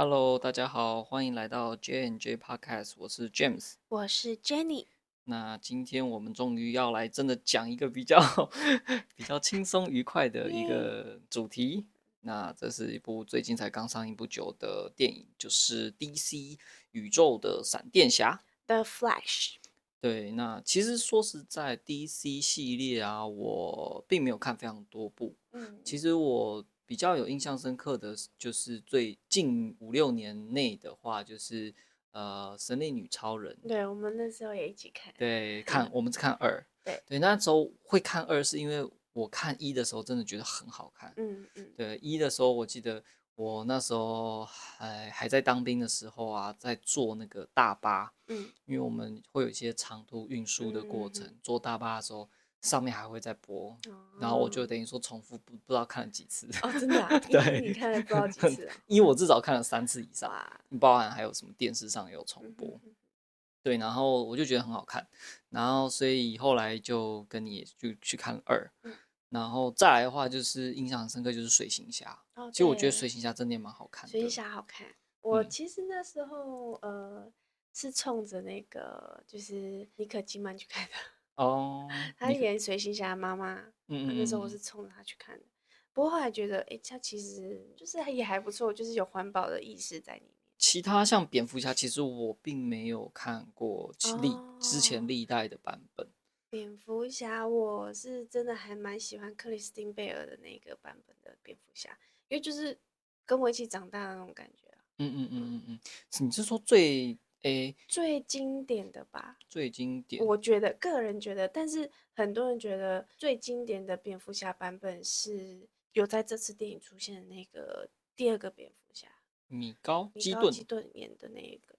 Hello，大家好，欢迎来到 J and J Podcast，我是 James，我是 Jenny。那今天我们终于要来真的讲一个比较 比较轻松愉快的一个主题。那这是一部最近才刚上映不久的电影，就是 DC 宇宙的闪电侠 The Flash。对，那其实说实在，DC 系列啊，我并没有看非常多部。嗯，其实我。比较有印象深刻的就是最近五六年内的话，就是呃，神力女超人。对，我们那时候也一起看。对，看我们是看二。对对，那时候会看二，是因为我看一的时候真的觉得很好看。嗯嗯。对，一的时候我记得我那时候还还在当兵的时候啊，在坐那个大巴。嗯。因为我们会有一些长途运输的过程，坐大巴的时候。上面还会再播，哦、然后我就等于说重复不不知道看了几次哦，真的、啊？对，你看了不知道几次啊？因为我至少看了三次以上，包含还有什么电视上有重播，对，然后我就觉得很好看，然后所以后来就跟你就去看二，嗯、然后再来的话就是印象很深刻就是水行侠，哦、其实我觉得水行侠真的也蛮好看的，水行侠好看。我其实那时候、嗯、呃是冲着那个就是尼可基曼去看的。哦，oh, 他演水行侠妈妈，嗯，那时候我是冲着他去看的。不过后来觉得，哎、欸，他其实就是也还不错，就是有环保的意识在里面。其他像蝙蝠侠，其实我并没有看过历、oh, 之前历代的版本。蝙蝠侠，我是真的还蛮喜欢克里斯汀贝尔的那个版本的蝙蝠侠，因为就是跟我一起长大的那种感觉啊。嗯嗯嗯嗯嗯，你是说最？诶，最经典的吧，最经典，我觉得个人觉得，但是很多人觉得最经典的蝙蝠侠版本是有在这次电影出现的那个第二个蝙蝠侠，米高基顿基顿演的那一个，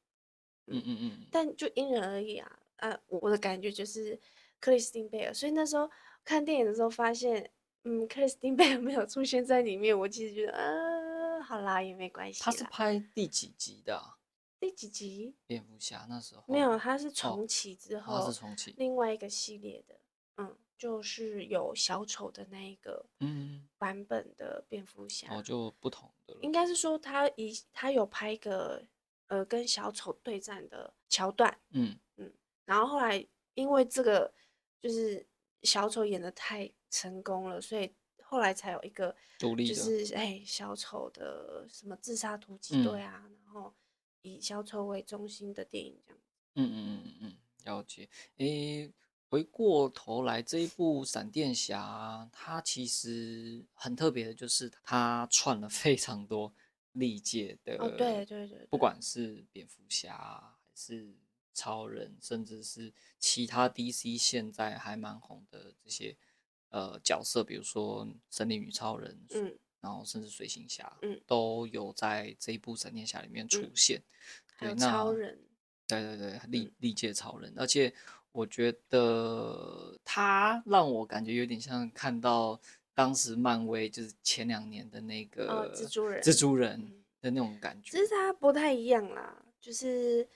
嗯嗯嗯，但就因人而异啊，啊，我的感觉就是克里斯汀贝尔，所以那时候看电影的时候发现，嗯，克里斯汀贝尔没有出现在里面，我其实觉得，啊，好啦，也没关系。他是拍第几集的啊？第几集？蝙蝠侠那时候没有，它是重启之后，哦、是重启另外一个系列的，嗯，就是有小丑的那一个嗯版本的蝙蝠侠，哦，就不同的了。应该是说他一他有拍一个呃跟小丑对战的桥段，嗯嗯，然后后来因为这个就是小丑演的太成功了，所以后来才有一个独立的，就是哎小丑的什么自杀突击队啊，嗯、然后。以小丑为中心的电影，这样。嗯嗯嗯嗯嗯，了解。诶、欸，回过头来这一部《闪电侠》，它其实很特别的，就是它串了非常多历届的。哦，对对对。不管是蝙蝠侠，还是超人，甚至是其他 DC 现在还蛮红的这些呃角色，比如说神力女超人。嗯。然后甚至水行侠，嗯，都有在这一部闪电侠里面出现。对那超人，对对对，历历届超人，而且我觉得他让我感觉有点像看到当时漫威就是前两年的那个蜘蛛人，蜘蛛人的那种感觉。其实他不太一样啦，就是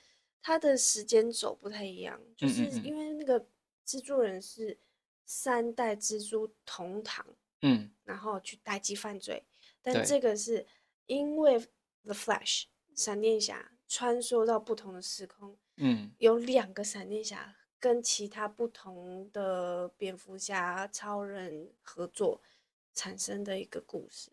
他的时间轴不太一样，就是因为那个蜘蛛人是三代蜘蛛同堂。嗯，然后去打击犯罪，但这个是因为 The Flash 闪电侠穿梭到不同的时空，嗯，有两个闪电侠跟其他不同的蝙蝠侠、超人合作产生的一个故事。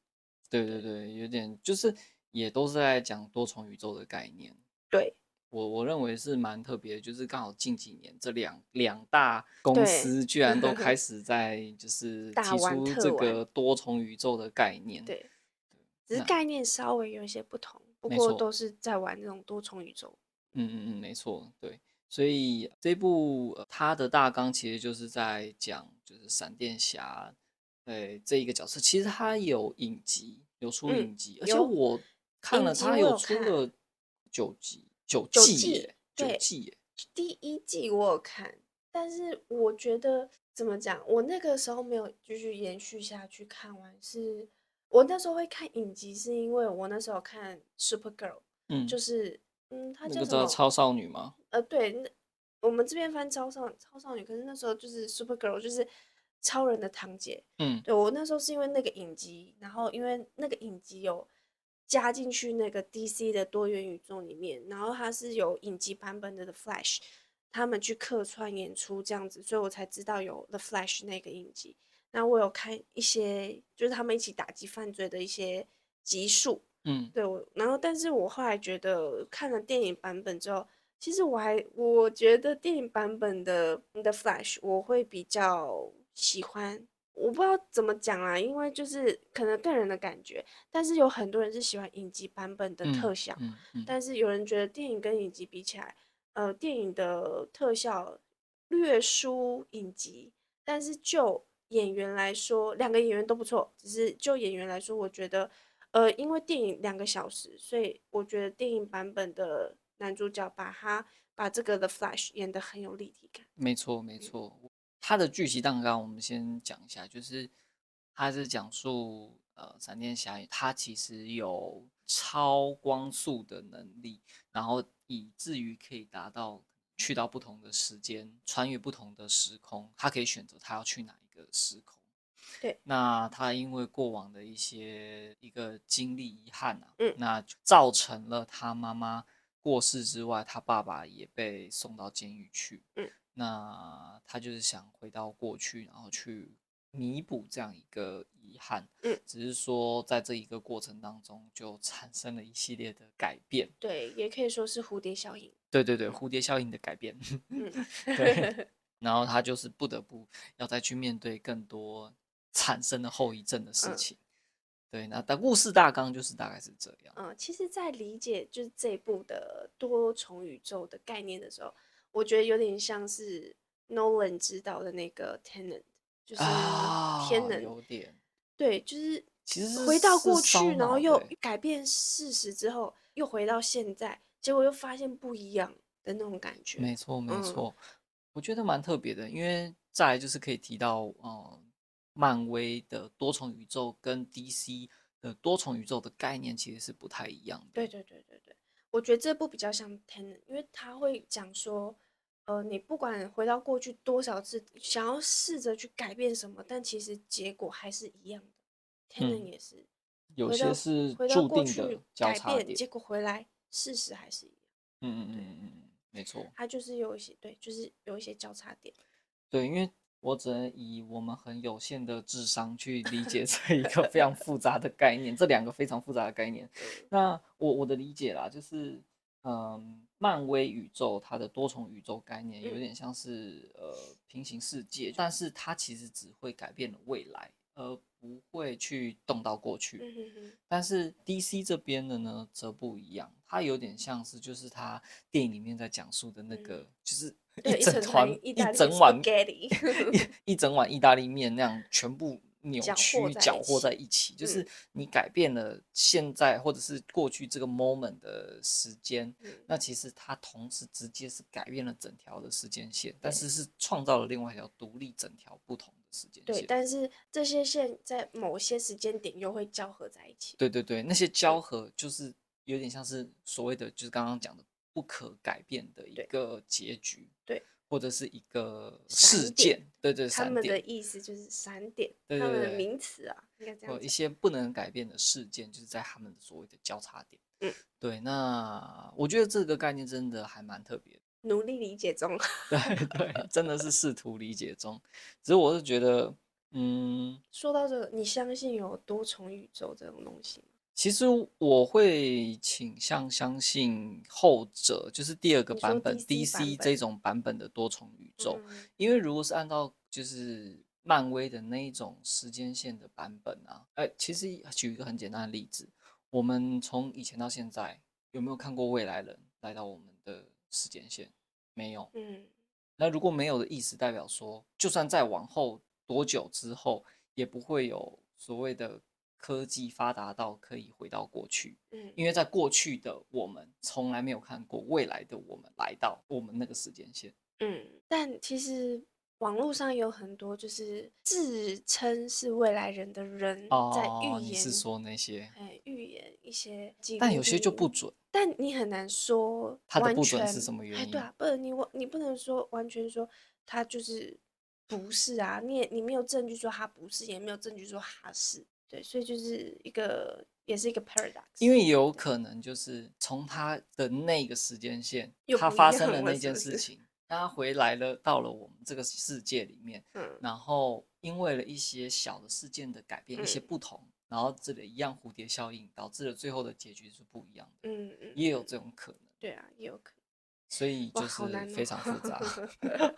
对对对，有点就是也都是在讲多重宇宙的概念。对。我我认为是蛮特别的，就是刚好近几年这两两大公司居然都开始在就是提出这个多重宇宙的概念。对，只是概念稍微有一些不同，不过都是在玩这种多重宇宙。嗯嗯嗯，没错，对。所以这部它的大纲其实就是在讲，就是闪电侠，对这一个角色，其实他有影集，有出影集，嗯、而且我看了他有出了九集。九季，九季，第一季我有看，但是我觉得怎么讲，我那个时候没有继续延续下去看完。是我那时候会看影集，是因为我那时候看 Super Girl，嗯，就是嗯，她叫什么？超少女吗？呃，对，那我们这边翻超少超少女，可是那时候就是 Super Girl，就是超人的堂姐。嗯，对我那时候是因为那个影集，然后因为那个影集有加进去那个 DC 的多元宇宙里面，然后它是有影集版本的 The Flash，他们去客串演出这样子，所以我才知道有 The Flash 那个影集。那我有看一些，就是他们一起打击犯罪的一些集数，嗯，对，我，然后但是我后来觉得看了电影版本之后，其实我还我觉得电影版本的 The Flash 我会比较喜欢。我不知道怎么讲啊，因为就是可能个人的感觉，但是有很多人是喜欢影集版本的特效，嗯嗯。嗯、但。是有人觉得电影跟影集比起来，呃，电影的特效略输影集，但是就演员来说，两个演员都不错，只是就演员来说，我觉得，呃，因为电影两个小时，所以我觉得电影版本的男主角把他把这个的 Flash 演得很有立体感，没错，没错。嗯它的剧集蛋糕我们先讲一下，就是它是讲述呃闪电侠，他其实有超光速的能力，然后以至于可以达到去到不同的时间，穿越不同的时空，他可以选择他要去哪一个时空。对，那他因为过往的一些一个经历遗憾啊，嗯，那造成了他妈妈过世之外，他爸爸也被送到监狱去，嗯。那他就是想回到过去，然后去弥补这样一个遗憾。嗯，只是说在这一个过程当中，就产生了一系列的改变。对，也可以说是蝴蝶效应。对对对，蝴蝶效应的改变。嗯，对。然后他就是不得不要再去面对更多产生的后遗症的事情。嗯、对，那但故事大纲就是大概是这样。嗯，其实，在理解就是这一部的多重宇宙的概念的时候。我觉得有点像是 Nolan 知道的那个 Tenant，就是天能，啊、有点对，就是其实回到过去，然后又改变事实之后，又回到现在，结果又发现不一样的那种感觉。没错，没错，嗯、我觉得蛮特别的，因为再来就是可以提到，嗯，漫威的多重宇宙跟 DC 的多重宇宙的概念其实是不太一样的。对对对对对。我觉得这部比较像 Tenet，因为他会讲说，呃，你不管回到过去多少次，想要试着去改变什么，但其实结果还是一样的。Tenet 也是，有些是注定的交叉点，改变，结果回来事实还是一样。嗯嗯嗯嗯，没错。他就是有一些对，就是有一些交叉点。对，因为。我只能以我们很有限的智商去理解这一个非常复杂的概念，这两个非常复杂的概念。那我我的理解啦，就是，嗯，漫威宇宙它的多重宇宙概念有点像是呃平行世界，但是它其实只会改变了未来，而不会去动到过去。但是 DC 这边的呢则不一样，它有点像是就是它电影里面在讲述的那个就是。一整团一整碗一整碗意大利面那样全部扭曲搅和在一起，就是你改变了现在或者是过去这个 moment 的时间，那其实它同时直接是改变了整条的时间线，但是是创造了另外一条独立整条不同的时间线。对，但是这些线在某些时间点又会交合在一起。对对对，那些交合就是有点像是所谓的，就是刚刚讲的。不可改变的一个结局，对，或者是一个事件，对对，他们的意思就是闪点，他们的名词啊，应该这样讲。一些不能改变的事件，就是在他们的所谓的交叉点。嗯，对。那我觉得这个概念真的还蛮特别的，努力理解中。对对，真的是试图理解中。只是我是觉得，嗯，说到这个，你相信有多重宇宙这种东西吗？其实我会倾向相信后者，就是第二个版本 DC 这种版本的多重宇宙，因为如果是按照就是漫威的那一种时间线的版本啊，哎，其实举一个很简单的例子，我们从以前到现在有没有看过未来人来到我们的时间线？没有。嗯，那如果没有的意思，代表说，就算再往后多久之后，也不会有所谓的。科技发达到可以回到过去，嗯，因为在过去的我们从来没有看过未来的我们来到我们那个时间线，嗯，但其实网络上有很多就是自称是未来人的人在预言，哦，你是说那些，哎，预言一些，但有些就不准，但你很难说他的不准是什么原因？哎，对啊，不能你你不能说完全说他就是不是啊，你也你没有证据说他不是，也没有证据说他是。对，所以就是一个也是一个 paradox。因为有可能就是从他的那个时间线，他发生了那件事 情，他回来了，到了我们这个世界里面，嗯，然后因为了一些小的事件的改变，嗯、一些不同，然后这里一样蝴蝶效应，导致了最后的结局是不一样的。嗯嗯，也有这种可能。对啊，也有可能。所以就是非常复杂。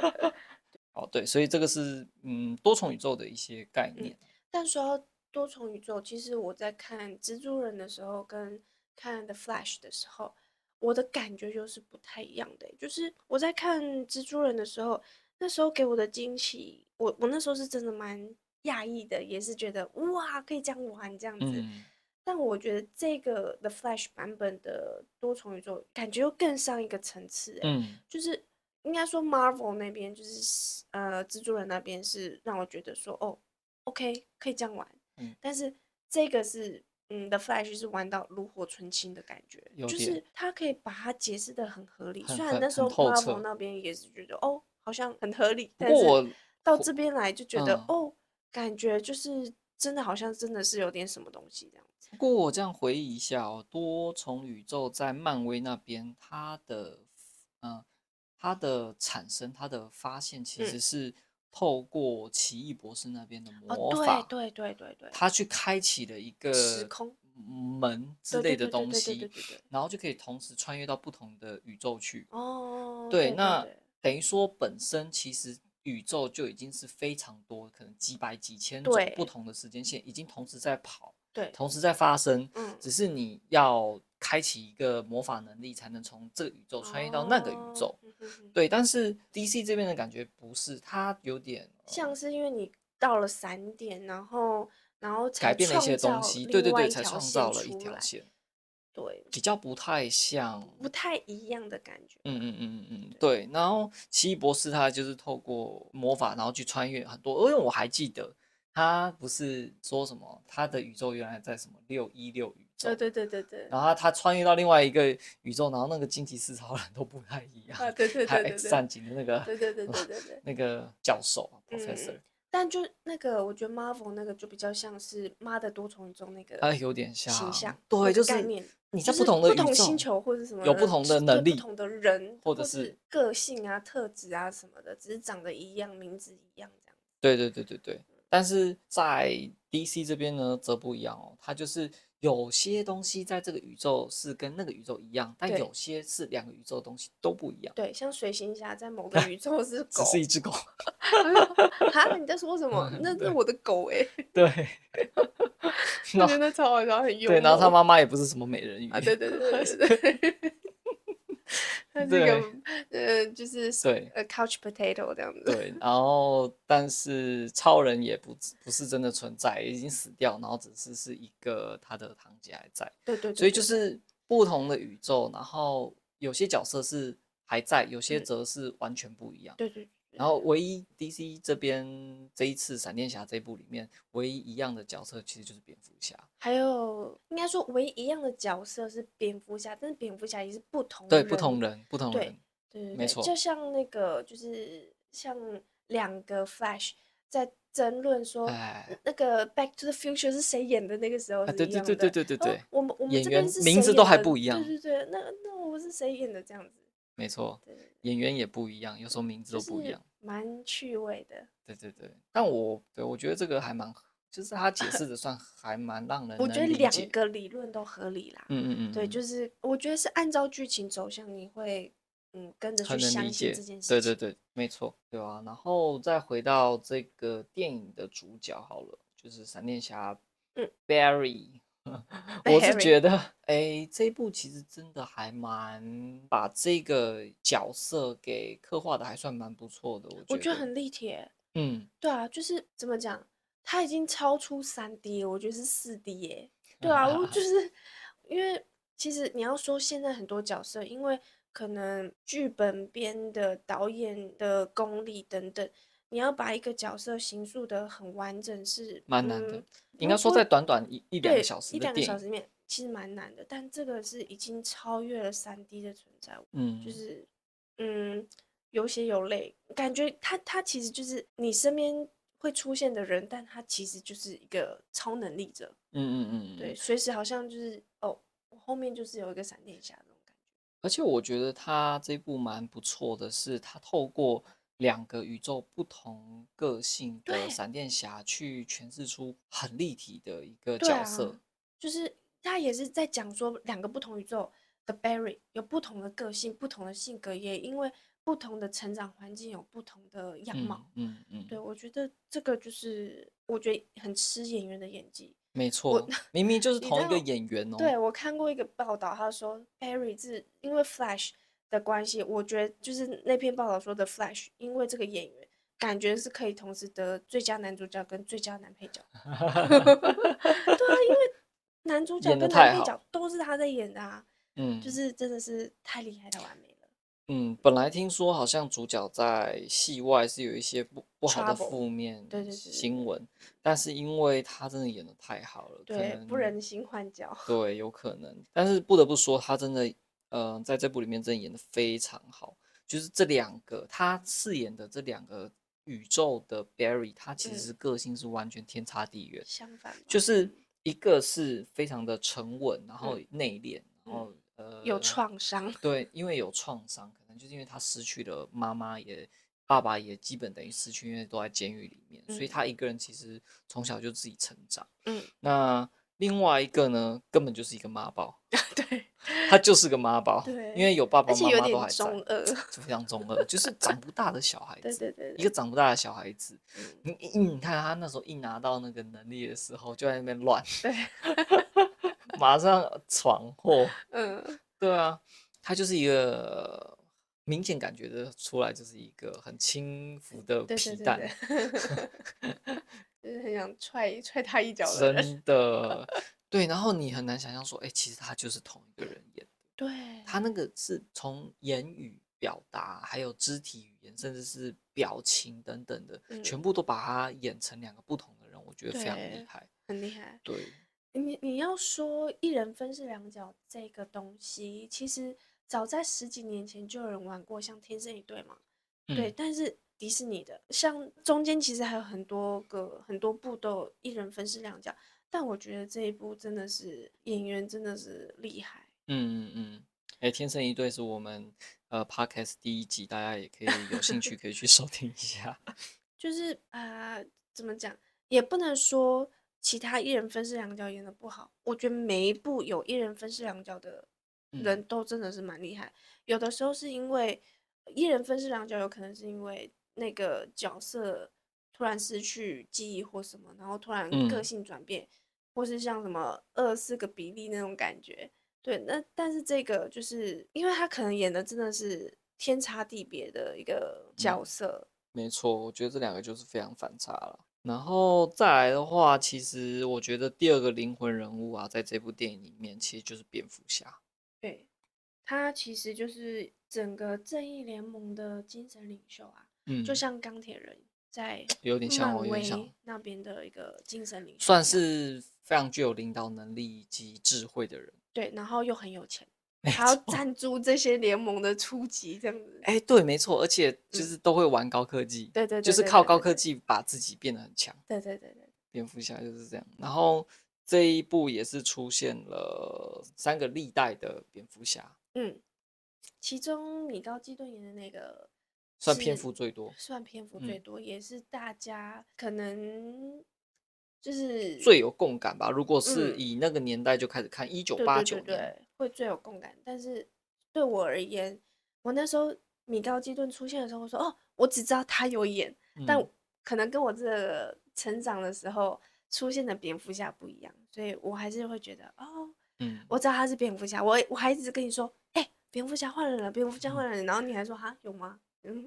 哦，对，所以这个是嗯多重宇宙的一些概念。嗯、但说到多重宇宙，其实我在看蜘蛛人的时候，跟看 The Flash 的时候，我的感觉就是不太一样的。就是我在看蜘蛛人的时候，那时候给我的惊喜，我我那时候是真的蛮讶异的，也是觉得哇，可以这样玩这样子。嗯、但我觉得这个 The Flash 版本的多重宇宙，感觉又更上一个层次。嗯，就是。应该说，Marvel 那边就是呃，蜘蛛人那边是让我觉得说，哦，OK，可以这样玩。嗯，但是这个是，嗯，The Flash 是玩到炉火纯青的感觉，就是他可以把它解释的很合理。虽然那时候 Marvel 那边也是觉得，哦，好像很合理，但是到这边来就觉得，嗯、哦，感觉就是真的好像真的是有点什么东西这样子。不过我这样回忆一下哦，多重宇宙在漫威那边，它的，嗯。它的产生，它的发现其实是透过奇异博士那边的魔法，嗯、对对对对对，他去开启了一个时空门之类的东西，然后就可以同时穿越到不同的宇宙去。哦，对，那等于说本身其实宇宙就已经是非常多，可能几百几千种不同的时间线已经同时在跑，对，同时在发生，嗯，只是你要。开启一个魔法能力，才能从这个宇宙穿越到那个宇宙。Oh, 对，但是 DC 这边的感觉不是，它有点像是因为你到了闪点，然后然后改变了一些东西，对对对，才创造了一条线。对，比较不太像，不太一样的感觉。嗯嗯嗯嗯嗯，对。然后奇异博士他就是透过魔法，然后去穿越很多，因为我还记得他不是说什么，他的宇宙原来在什么六一六宇。对对对对对，然后他他穿越到另外一个宇宙，然后那个惊奇四超人都不太一样。啊，对对对对对。X 战警的那个，对对对对对对，那个教授 Professor。但就那个，我觉得 Marvel 那个就比较像是妈的多重宇宙那个，啊，有点像形象，对，就是概念。你在不同的不同星球或者什么，有不同的能力，不同的人，或者是个性啊、特质啊什么的，只是长得一样，名字一样这样。对对对对对，但是在 DC 这边呢，则不一样哦，它就是。有些东西在这个宇宙是跟那个宇宙一样，但有些是两个宇宙的东西都不一样。对，像水行侠在某个 宇宙是狗，只是一只狗。哈，你在说什么？那是我的狗哎。对。我觉得超好笑，很幽默。对，然后他妈妈也不是什么美人鱼。啊，对对对对对。他这个呃，就是对呃，couch potato 这样子。对，然后但是超人也不不是真的存在，已经死掉，然后只是是一个他的堂姐还在。对对，对。所以就是不同的宇宙，然后有些角色是还在，有些则是完全不一样。对对。然后，唯一 DC 这边这一次闪电侠这一部里面，唯一一样的角色其实就是蝙蝠侠。还有，应该说唯一一样的角色是蝙蝠侠，但是蝙蝠侠也是不同对不同人，不同人，对对，没错。就像那个，就是像两个 Flash 在争论说，那个 Back to the Future 是谁演的那个时候是一样的。对对对对对对对。我们我们演员名字都还不一样。对对对，那那我是谁演的这样子？没错，演员也不一样，有时候名字都不一样，蛮趣味的。对对对，但我对我觉得这个还蛮，就是他解释的算还蛮让人。我觉得两个理论都合理啦。嗯嗯嗯。对，就是我觉得是按照剧情走向，你会嗯跟着去相信这件事情。对对对，没错，对啊。然后再回到这个电影的主角好了，就是闪电侠，嗯，Barry。我是觉得，哎、欸，这一部其实真的还蛮把这个角色给刻画的还算蛮不错的。我觉得，我觉得很立体。嗯，对啊，就是怎么讲，他已经超出三 D 了，我觉得是四 D 耶。对啊，我就是因为其实你要说现在很多角色，因为可能剧本编的导演的功力等等。你要把一个角色形塑的很完整是蛮难的，应该说在短短一一两个小时，一两个小时里面其实蛮难的。但这个是已经超越了三 D 的存在，嗯，就是嗯有血有泪，感觉他他其实就是你身边会出现的人，但他其实就是一个超能力者。嗯嗯嗯，对，随时好像就是哦，我后面就是有一个闪电侠那种感觉。而且我觉得他这部蛮不错的是，他透过两个宇宙不同个性的闪电侠去诠释出很立体的一个角色。啊、就是他也是在讲说，两个不同宇宙的 Barry 有不同的个性、不同的性格，也因为。不同的成长环境有不同的样貌，嗯嗯，嗯，对，我觉得这个就是我觉得很吃演员的演技。没错，明明就是同一个演员哦。对，我看过一个报道，他说 Barry 是因为 Flash 的关系，我觉得就是那篇报道说的 Flash，因为这个演员感觉是可以同时得最佳男主角跟最佳男配角。对啊，因为男主角跟男配角都是他在演的啊，嗯，就是真的是太厉害太完美了。嗯，本来听说好像主角在戏外是有一些不不好的负面新闻，但是因为他真的演的太好了，对，不忍心换角，对，有可能。但是不得不说，他真的，嗯、呃，在这部里面真的演的非常好。就是这两个他饰演的这两个宇宙的 Barry，他其实个性是完全天差地远，相反，就是一个是非常的沉稳，然后内敛，然后。呃，有创伤，对，因为有创伤，可能就是因为他失去了妈妈，也爸爸也基本等于失去，因为都在监狱里面，嗯，所以他一个人其实从小就自己成长。嗯，那另外一个呢，根本就是一个妈宝，对，他就是个妈宝，对，因为有爸爸妈妈都还在，中二，就非常中二，就是长不大的小孩子，对对对，一个长不大的小孩子，你你看他那时候一拿到那个能力的时候，就在那边乱，对。马上闯祸，嗯，对啊，他就是一个明显感觉的出来，就是一个很轻浮的皮蛋，就是很想踹踹他一脚的人，真的，对，然后你很难想象说，哎、欸，其实他就是同一个人演的，对，他那个是从言语表达，还有肢体语言，甚至是表情等等的，嗯、全部都把他演成两个不同的人，我觉得非常厉害，很厉害，对。你你要说一人分饰两角这个东西，其实早在十几年前就有人玩过，像《天生一对》嘛，嗯，对。但是迪士尼的，像中间其实还有很多个很多部都有一人分饰两角，但我觉得这一部真的是演员真的是厉害。嗯嗯嗯，哎，《天生一对》是我们呃 Podcast 第一集，大家也可以有兴趣可以去收听一下。就是啊，呃，怎么讲也不能说。其他一人分饰两角演的不好，我觉得每一部有一人分饰两角的人都真的是蛮厉害。嗯。有的时候是因为一人分饰两角，有可能是因为那个角色突然失去记忆或什么，然后突然个性转变，嗯，或是像什么二四个比例那种感觉。对，那但是这个就是因为他可能演的真的是天差地别的一个角色。嗯，没错，我觉得这两个就是非常反差了。然后再来的话，其实我觉得第二个灵魂人物啊，在这部电影里面，其实就是蝙蝠侠。对，他其实就是整个正义联盟的精神领袖啊，嗯，就像钢铁人在有点像我印象那边的一个精神领袖，算是非常具有领导能力及智慧的人。对，然后又很有钱。还要赞助这些联盟的初级这样子，哎、欸，对，没错，而且就是都会玩高科技，对对，就是靠高科技把自己变得很强，对对对对，蝙蝠侠就是这样。然后这一部也是出现了三个历代的蝙蝠侠，嗯，其中米高基顿演的那个算篇幅最多，算篇幅最多，嗯，也是大家可能。就是最有共感吧。如果是以那个年代就开始看，一九八九年，会最有共感。但是对我而言，我那时候米高基顿出现的时候，我说哦，我只知道他有演，嗯、但可能跟我这个成长的时候出现的蝙蝠侠不一样，所以我还是会觉得哦，嗯，我知道他是蝙蝠侠。我我还一直跟你说，哎、欸，蝙蝠侠换人了，蝙蝠侠换人了，然后你还说哈有吗？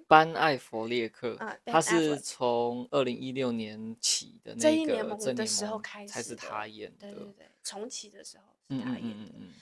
班艾佛列克，啊、他是从二零一六年起的那个正义联盟的时候开始，才是他演的。对对对，重启的时候是他演的。嗯嗯嗯，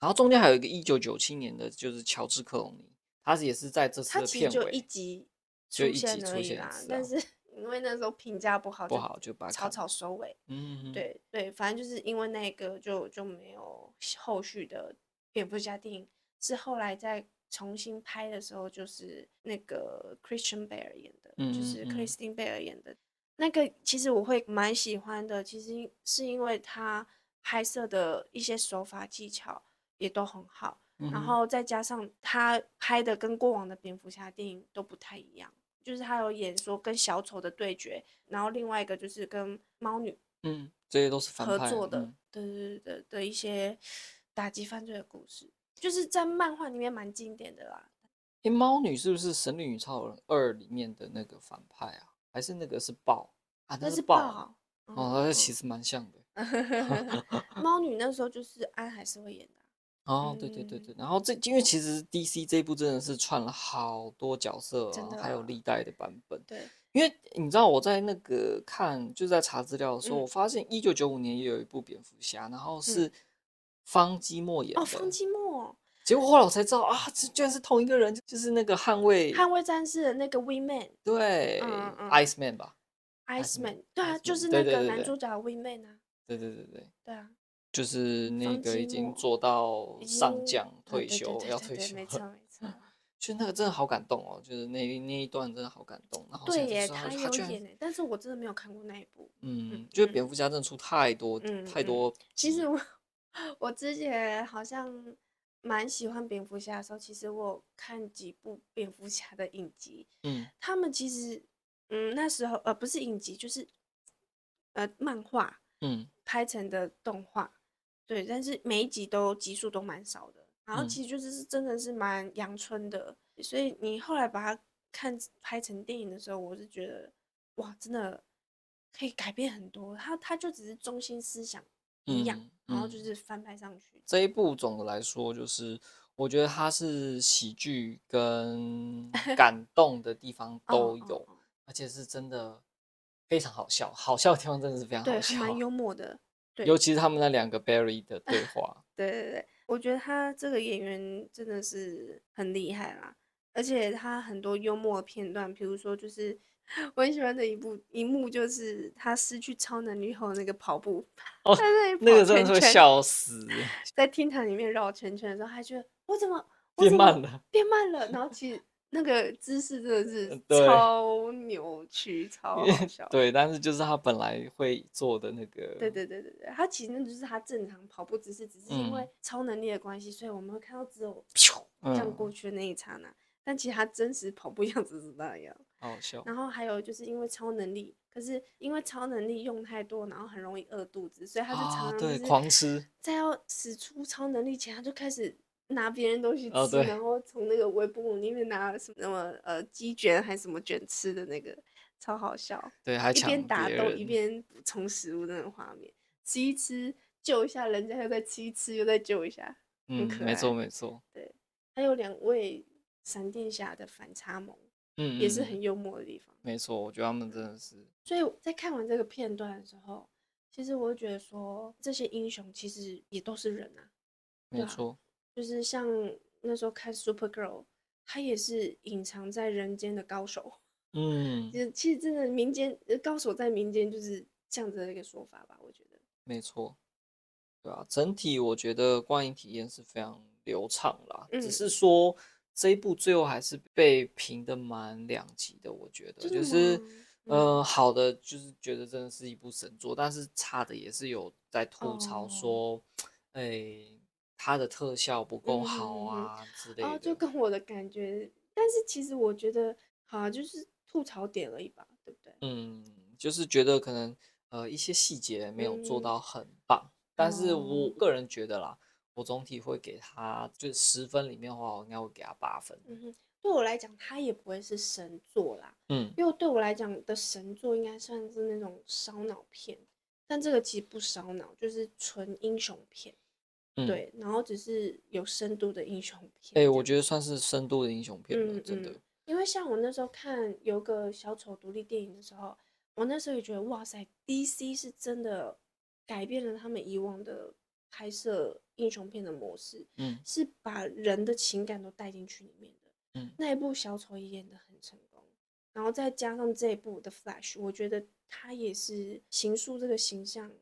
然后中间还有一个一九九七年的，就是乔治克隆尼，他是也是在这次的片尾，就一集出现而已啦。但是 因为那时候评价不好，不好就把草草收尾。嗯嗯，对对，反正就是因为那个就就没有后续的蝙蝠侠电影，是后来在。重新拍的时候，就是那个 Christian Bale 演的，嗯、就是克里斯汀贝尔演的。那个其实我会蛮喜欢的，其实是因为他拍摄的一些手法技巧也都很好，嗯、然后再加上他拍的跟过往的蝙蝠侠电影都不太一样，就是他有演说跟小丑的对决，然后另外一个就是跟猫女，嗯，这些都是合作的，对对对的一些打击犯罪的故事，就是在漫画里面蛮经典的啦。诶，猫女是不是《神力女超人二》里面的那个反派啊？还是那个是豹啊？那是豹哦，那其实蛮像的。猫女那时候就是安海是会演的。哦，对对对对。然后这因为其实 DC 这一部真的是串了好多角色，还有历代的版本。对，因为你知道我在那个看就是在查资料的时候，我发现一九九五年也有一部蝙蝠侠，然后是方基墨演的。哦，方基墨。结果后来我才知道啊，这居然是同一个人，就是那个捍卫捍卫战士的那个 Wingman，对、嗯嗯、，Iceman 吧，Iceman，对啊，就是那个男主角 Wingman 啊，对对对对，对啊，就是那个已经做到上将退休要退休，没错 没错，就那个真的好感动哦，就是那那一段真的好感动，然后对耶，他有演，但是我真的没有看过那一部，嗯，就是蝙蝠侠真的出太多、嗯、太多，其实我我之前好像。蛮喜欢蝙蝠侠的时候，其实我看几部蝙蝠侠的影集，嗯，他们其实，嗯，那时候呃不是影集，就是呃漫画，嗯，拍成的动画，对，但是每一集都集数都蛮少的，然后其实就是真的是蛮阳春的，嗯，所以你后来把它看拍成电影的时候，我是觉得哇，真的可以改变很多，他他就只是中心思想一样。嗯然后就是翻拍上去。这一部总的来说，就是我觉得它是喜剧跟 感动的地方都有，而且是真的非常好笑，好笑的地方真的是非常好笑，对，蛮幽默的。对，尤其是他们那两个 Barry 的对 话。对对对，我觉得他这个演员真的是很厉害啦，而且他很多幽默的片段，比如说就是。我很喜欢的一部一幕，就是他失去超能力后那个跑步，哦，他那里跑圈圈，那个真的会笑死。在厅堂里面绕圈圈的时候，还觉得我怎么变慢了，变慢了。然后其实那个姿势真的是超扭曲，超好 笑。对，但是就是他本来会做的那个。对对对对对，他其实那就是他正常跑步姿势，只是因为超能力的关系，嗯，所以我们会看到只有咻这样过去的那一刹那。但其实他真实跑步 样子是那样，好好笑。然后还有就是因为超能力，可是因为超能力用太多，然后很容易饿肚子，所以他就常常就是狂吃。在要使出超能力前，他就开始拿别人东西吃，然后从那个微波炉里面拿什么什么呃鸡卷还是什么卷吃的那个，超好笑。对，还一边打斗一边补充食物那种画面，吃一吃救一下人家，又再吃一吃又再救一下。嗯，没错没错。对，还有两位。闪电侠的反差萌，嗯，也是很幽默的地方。没错，我觉得他们真的是。所以在看完这个片段的时候，其实我会觉得说，这些英雄其实也都是人啊。没错，啊，就是像那时候看 Super Girl，他也是隐藏在人间的高手。嗯，其实其实真的民间高手在民间就是这样子的一个说法吧，我觉得。没错，对啊，整体我觉得观影体验是非常流畅啦，嗯，只是说。这一部最后还是被评的蛮两极的，我觉得就是，呃，好的就是觉得真的是一部神作，但是差的也是有在吐槽说，哎、它的特效不够好啊、嗯、之类的、哦。就跟我的感觉，但是其实我觉得，好就是吐槽点而已吧，对不对？嗯，就是觉得可能呃一些细节没有做到很棒，嗯、但是我个人觉得啦。我总体会给他，就十分里面的话，我应该会给他八分。嗯哼，对我来讲，他也不会是神作啦。嗯，因为对我来讲的神作应该算是那种烧脑片，但这个其实不烧脑，就是纯英雄片。嗯。对，然后只是有深度的英雄片。哎、欸，我觉得算是深度的英雄片了，嗯，真的。因为像我那时候看有个小丑独立电影的时候，我那时候也觉得哇塞，DC 是真的改变了他们以往的。拍摄英雄片的模式，嗯，是把人的情感都带进去里面的，嗯，那一部小丑也演得很成功，然后再加上这一部的 Flash，我觉得他也是行塑这个形象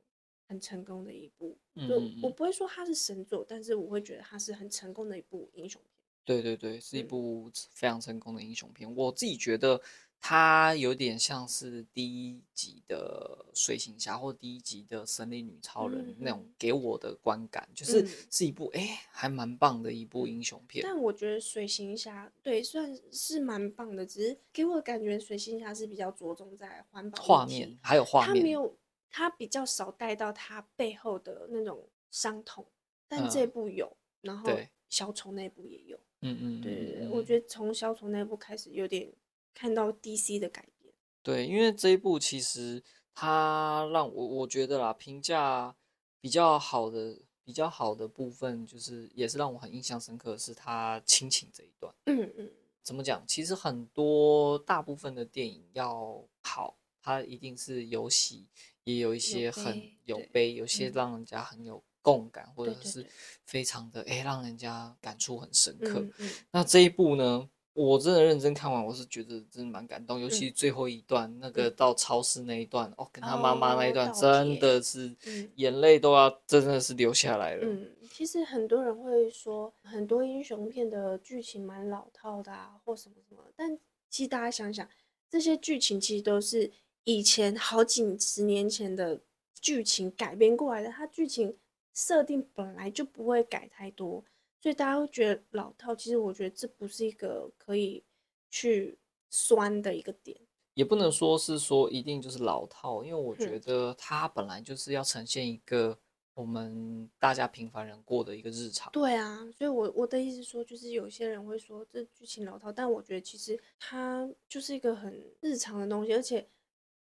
很成功的一部，嗯，就我不会说他是神作，但是我会觉得他是很成功的一部英雄片。对对对，是一部非常成功的英雄片。嗯，我自己觉得它有点像是第一集的水行侠或第一集的神力女超人、嗯、那种给我的观感，就是是一部哎、嗯、还蛮棒的一部英雄片。但我觉得水行侠对算是蛮棒的，只是给我的感觉水行侠是比较着重在环保画面，还有画面，他没有他比较少带到他背后的那种伤痛，但这部有，嗯、然后小丑那部也有，嗯嗯，对对对，我觉得从小丑那部开始有点。看到 DC 的改变，对，因为这一部其实它让我我觉得啦，评价比较好的比较好的部分，就是也是让我很印象深刻的是他亲情这一段。嗯嗯，怎么讲？其实很多大部分的电影要好，它一定是有喜，也有一些很有悲，有些让人家很有共感，或者是非常的哎，让人家感触很深刻。嗯嗯，那这一部呢？我真的认真看完，我是觉得真的蛮感动，尤其最后一段、嗯、那个到超市那一段，哦，跟他妈妈那一段，真的是眼泪都要真的是流下来了。嗯，其实很多人会说，很多英雄片的剧情蛮老套的啊，或什么什么，但其实大家想想，这些剧情其实都是以前好几十年前的剧情改编过来的，它剧情设定本来就不会改太多。所以大家会觉得老套，其实我觉得这不是一个可以去酸的一个点，也不能说是说一定就是老套，因为我觉得它本来就是要呈现一个我们大家平凡人过的一个日常。对啊，所以我我的意思说，就是有些人会说这剧情老套，但我觉得其实它就是一个很日常的东西，而且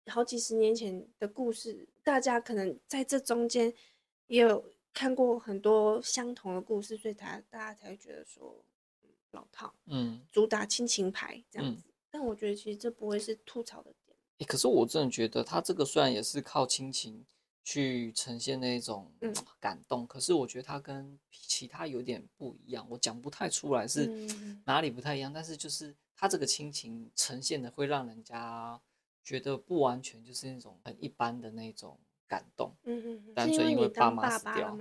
好几十年前的故事，大家可能在这中间也有。看过很多相同的故事，所以才大家才会觉得说，嗯，老套，嗯，主打亲情牌这样子。嗯、但我觉得其实这不会是吐槽的点。欸、可是我真的觉得他这个虽然也是靠亲情去呈现那种感动，嗯、可是我觉得他跟其他有点不一样。我讲不太出来是哪里不太一样，嗯、但是就是他这个亲情呈现的会让人家觉得不完全就是那种很一般的那种。感动，嗯嗯嗯，单纯因为爸妈死掉，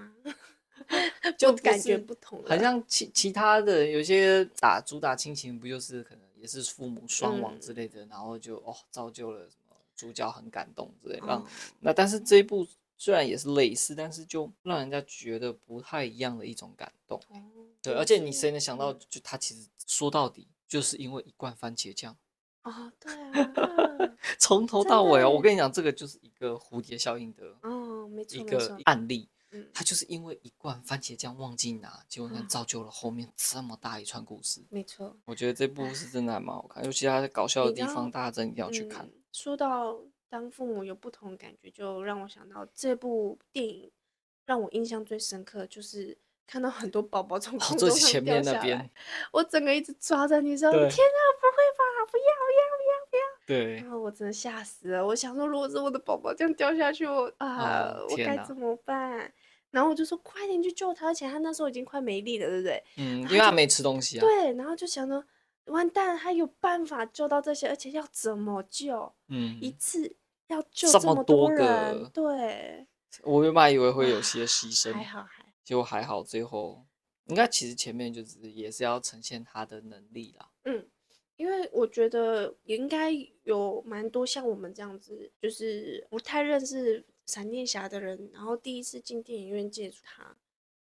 就感觉不同。好像其其他的有些打主打亲情，不就是可能也是父母双亡之类的，嗯、然后就哦造就了什么主角很感动之类的。让、哦、那但是这一部虽然也是类似，但是就让人家觉得不太一样的一种感动。哦、对，而且你谁能想到，就他其实说到底就是因为一罐番茄酱。哦，对啊，从头到尾哦，我跟你讲，这个就是一个蝴蝶效应的哦，没错，一个案例。嗯，他就是因为一罐番茄酱忘记拿，结果呢造就了后面这么大一串故事。没错，我觉得这部是真的还蛮好看，尤其他搞笑的地方，大家真的一定要去看。说到当父母有不同的感觉，就让我想到这部电影让我印象最深刻，就是看到很多宝宝从空中上掉下来，我整个一直抓着你说：“天啊，不要！不要，不要，不要！”对，然后我真的吓死了。我想说，如果是我的宝宝这样掉下去，我啊，哦、我该怎么办？然后我就说，快点去救他，而且他那时候已经快没力了，对不对？嗯，因为他没吃东西啊。对，然后就想着，完蛋，他有办法救到这些，而且要怎么救？嗯，一次要救这么多人，多，对。我原本以为会有些牺牲，还好还，结果还好，最后应该其实前面就是也是要呈现他的能力啦。嗯。因为我觉得也应该有蛮多像我们这样子，就是不太认识闪电侠的人，然后第一次进电影院接触他，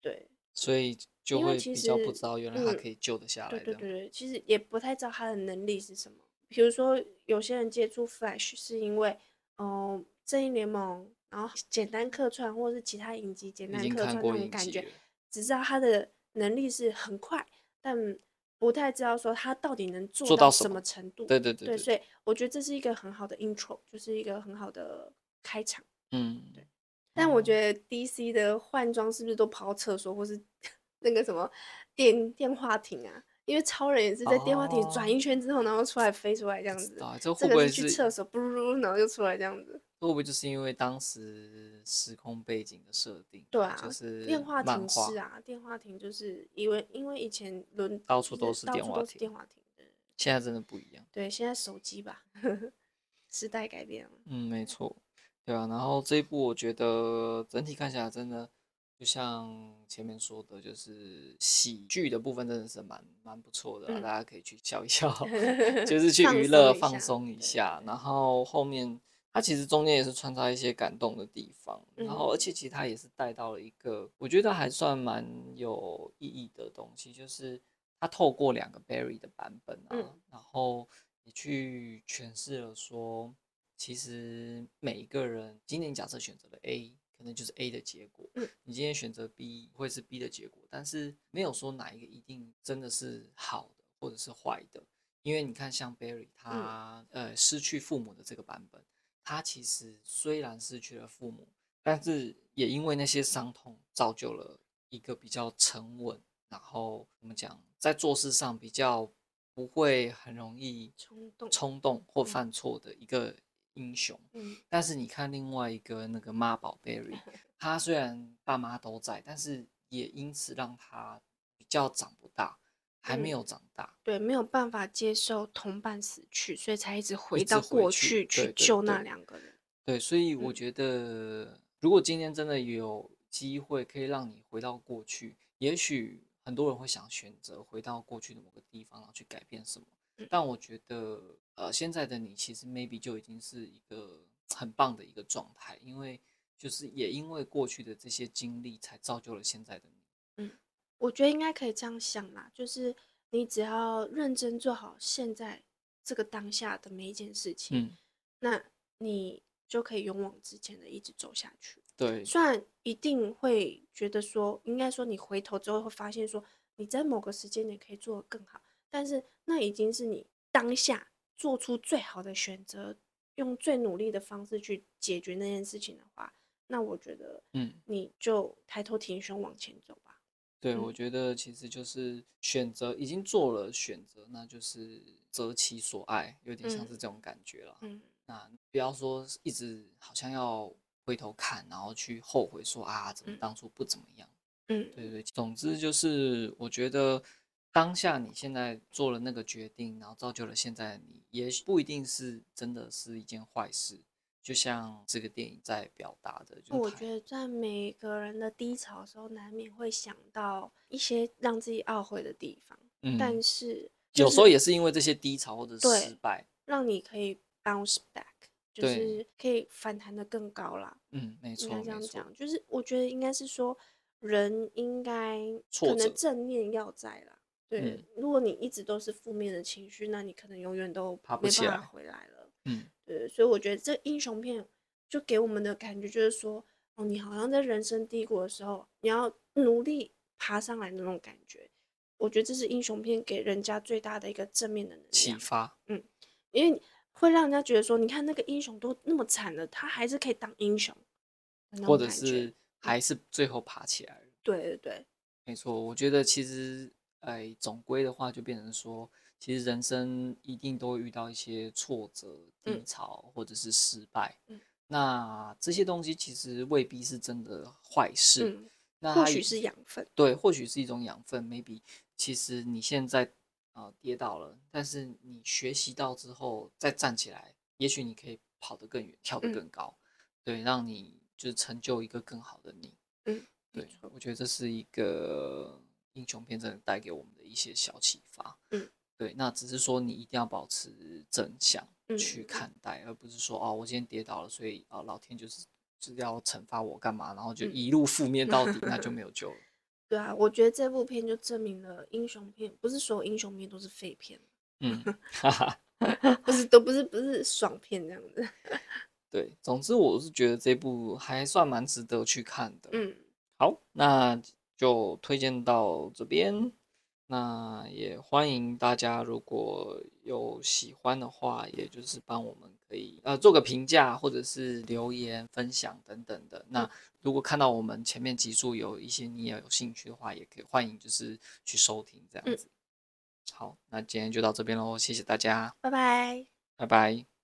对，所以就会比较不知道原来他可以救得下来。对对对，其实也不太知道他的能力是什么。比如说有些人接触 Flash 是因为，嗯、呃，正义联盟，然后简单客串或者是其他影集简单客串那种感觉，只知道他的能力是很快，但。不太知道说他到底能做到什么程度，对对对，对，对，所以我觉得这是一个很好的 intro，就是一个很好的开场。嗯，对。但我觉得 DC 的换装是不是都跑到厕所，或是 那个什么电电话亭啊？因为超人也是在电话亭转一圈之后，然后出来飞出来这样子。这会不会是去厕所，不噜，然后就出来这样子？会不会就是因为当时时空背景的设定？对啊，就是电话亭是啊，电话亭就是因为因为以前轮到处都是电话亭，电话亭的。现在真的不一样。对，现在手机吧，时代改变了。嗯，没错。对啊，然后这一部我觉得整体看起来真的就像前面说的，就是喜剧的部分真的是蛮蛮不错的，嗯，大家可以去笑一笑，就 是去娱乐放松一下。然后后面它其实中间也是穿插一些感动的地方，然后而且其实它也是带到了一个我觉得还算蛮有意义的东西，就是它透过两个 Barry 的版本啊，嗯，然后也去诠释了说，其实每一个人今年假设选择了 A。可能就是 A 的结果，嗯，你今天选择 B 会是 B 的结果，但是没有说哪一个一定真的是好的或者是坏的，因为你看像 Barry 他、嗯、呃失去父母的这个版本，他其实虽然失去了父母，但是也因为那些伤痛造就了一个比较沉稳，然后我们讲在做事上比较不会很容易冲动冲动或犯错的一个。英雄，嗯，但是你看另外一个那个妈宝 Berry，他 虽然爸妈都在，但是也因此让他比较长不大，还没有长大，嗯、对，没有办法接受同伴死去，所以才一直回到过去去救那两个人。对，所以我觉得，嗯、如果今天真的有机会可以让你回到过去，也许很多人会想选择回到过去的某个地方，然后去改变什么。但我觉得，呃，现在的你其实 maybe 就已经是一个很棒的一个状态，因为就是也因为过去的这些经历，才造就了现在的你。嗯，我觉得应该可以这样想啦，就是你只要认真做好现在这个当下的每一件事情，嗯，那你就可以勇往直前的一直走下去。对，虽然一定会觉得说，应该说你回头之后会发现说，你在某个时间点可以做得更好。但是那已经是你当下做出最好的选择，用最努力的方式去解决那件事情的话，那我觉得，嗯，你就抬头挺胸往前走吧。对，我觉得其实就是选择已经做了选择，那就是择其所爱，有点像是这种感觉了。嗯，那不要说一直好像要回头看，然后去后悔说啊，怎么当初不怎么样。嗯，对对，总之就是我觉得。当下你现在做了那个决定，然后造就了现在的你，也不一定是真的是一件坏事。就像这个电影在表达的，就是，我觉得在每个人的低潮的时候，难免会想到一些让自己懊悔的地方。嗯，但是，就是，有时候也是因为这些低潮或者失败，让你可以 bounce back，就是可以反弹的更高啦。嗯，没错，应该这样讲，就是我觉得应该是说，人应该可能正念要在啦。对、嗯，如果你一直都是负面的情绪，那你可能永远都没办法回来了。嗯，对，所以我觉得这英雄片就给我们的感觉就是说，哦，你好像在人生低谷的时候，你要努力爬上来的那种感觉。我觉得这是英雄片给人家最大的一个正面的能量启发。嗯，因为会让人家觉得说，你看那个英雄都那么惨了，他还是可以当英雄，或者是还是最后爬起来了。对对对，没错，我觉得其实。哎，总归的话就变成说，其实人生一定都会遇到一些挫折、低潮或者是失败。嗯，那这些东西其实未必是真的坏事。嗯，那或许是养分。对，或许是一种养分。Maybe，其实你现在啊，呃，跌倒了，但是你学习到之后再站起来，也许你可以跑得更远，跳得更高。嗯，对，让你就是成就一个更好的你。嗯，对，我觉得这是一个。英雄片真的带给我们的一些小启发，嗯，对，那只是说你一定要保持正向去看待，嗯、而不是说哦，我今天跌倒了，所以啊、哦，老天就是就是要惩罚我干嘛，然后就一路负面到底，嗯、那就 没有救了。对啊，我觉得这部片就证明了英雄片不是所有英雄片都是废片，嗯，哈 哈，不是都不是不是爽片这样子。对，总之我是觉得这部还算蛮值得去看的。嗯，好，那。就推荐到这边，那也欢迎大家，如果有喜欢的话，也就是帮我们可以呃做个评价，或者是留言分享等等的。那如果看到我们前面集数有一些你也有兴趣的话，也可以欢迎就是去收听这样子。好，那今天就到这边喽，谢谢大家，拜拜，拜拜。